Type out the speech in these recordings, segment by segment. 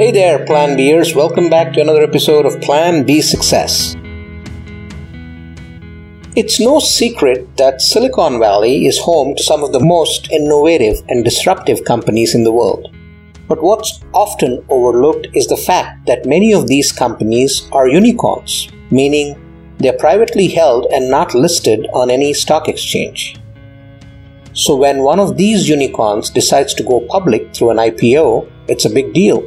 Hey there, Plan Bers. Welcome back to another episode of Plan B Success. It's no secret that Silicon Valley is home to some of the most innovative and disruptive companies in the world. But what's often overlooked is the fact that many of these companies are unicorns, meaning they're privately held and not listed on any stock exchange. So when one of these unicorns decides to go public through an IPO, it's a big deal.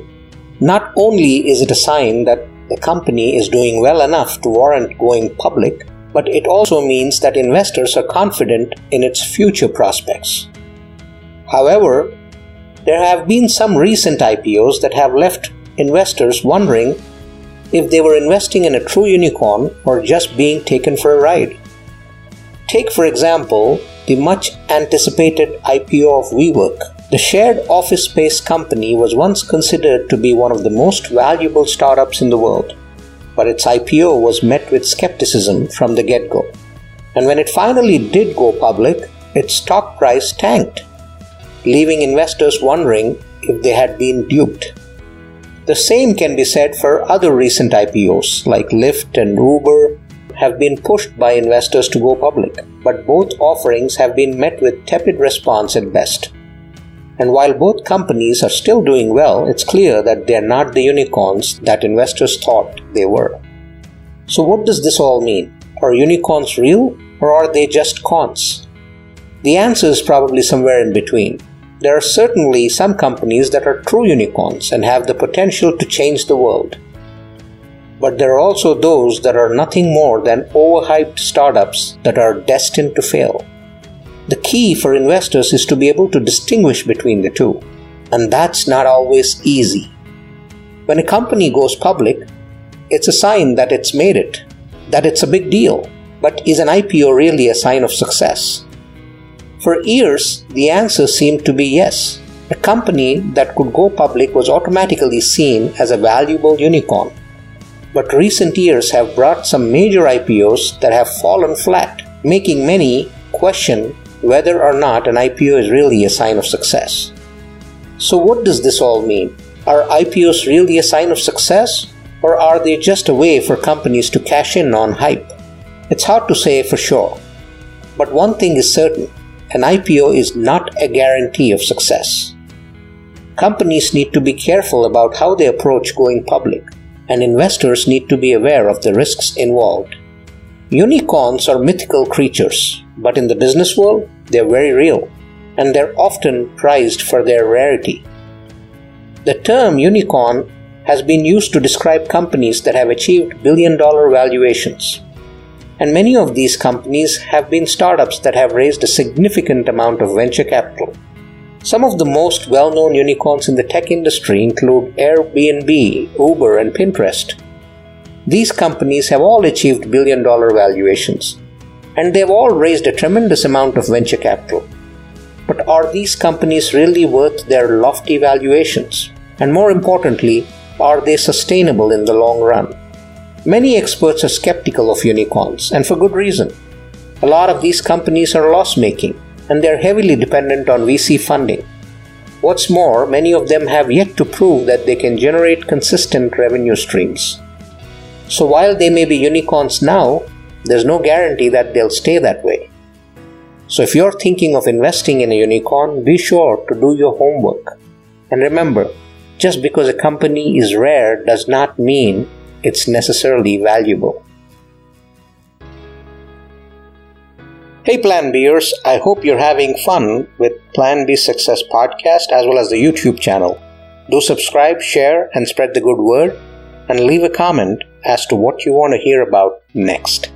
Not only is it a sign that the company is doing well enough to warrant going public, but it also means that investors are confident in its future prospects. However, there have been some recent IPOs that have left investors wondering if they were investing in a true unicorn or just being taken for a ride. Take, for example, the much anticipated IPO of WeWork. The shared office space company was once considered to be one of the most valuable startups in the world, but its IPO was met with skepticism from the get go. And when it finally did go public, its stock price tanked, leaving investors wondering if they had been duped. The same can be said for other recent IPOs like Lyft and Uber have been pushed by investors to go public, but both offerings have been met with tepid response at best. And while both companies are still doing well, it's clear that they're not the unicorns that investors thought they were. So, what does this all mean? Are unicorns real or are they just cons? The answer is probably somewhere in between. There are certainly some companies that are true unicorns and have the potential to change the world. But there are also those that are nothing more than overhyped startups that are destined to fail. The key for investors is to be able to distinguish between the two, and that's not always easy. When a company goes public, it's a sign that it's made it, that it's a big deal. But is an IPO really a sign of success? For years, the answer seemed to be yes. A company that could go public was automatically seen as a valuable unicorn. But recent years have brought some major IPOs that have fallen flat, making many question whether or not an IPO is really a sign of success. So, what does this all mean? Are IPOs really a sign of success, or are they just a way for companies to cash in on hype? It's hard to say for sure. But one thing is certain an IPO is not a guarantee of success. Companies need to be careful about how they approach going public, and investors need to be aware of the risks involved. Unicorns are mythical creatures, but in the business world, they're very real, and they're often prized for their rarity. The term unicorn has been used to describe companies that have achieved billion dollar valuations. And many of these companies have been startups that have raised a significant amount of venture capital. Some of the most well known unicorns in the tech industry include Airbnb, Uber, and Pinterest. These companies have all achieved billion dollar valuations, and they've all raised a tremendous amount of venture capital. But are these companies really worth their lofty valuations? And more importantly, are they sustainable in the long run? Many experts are skeptical of unicorns, and for good reason. A lot of these companies are loss making, and they're heavily dependent on VC funding. What's more, many of them have yet to prove that they can generate consistent revenue streams. So while they may be unicorns now, there's no guarantee that they'll stay that way. So if you're thinking of investing in a unicorn, be sure to do your homework. And remember, just because a company is rare does not mean it's necessarily valuable. Hey Plan Bers, I hope you're having fun with Plan B Success podcast as well as the YouTube channel. Do subscribe, share, and spread the good word, and leave a comment as to what you want to hear about next.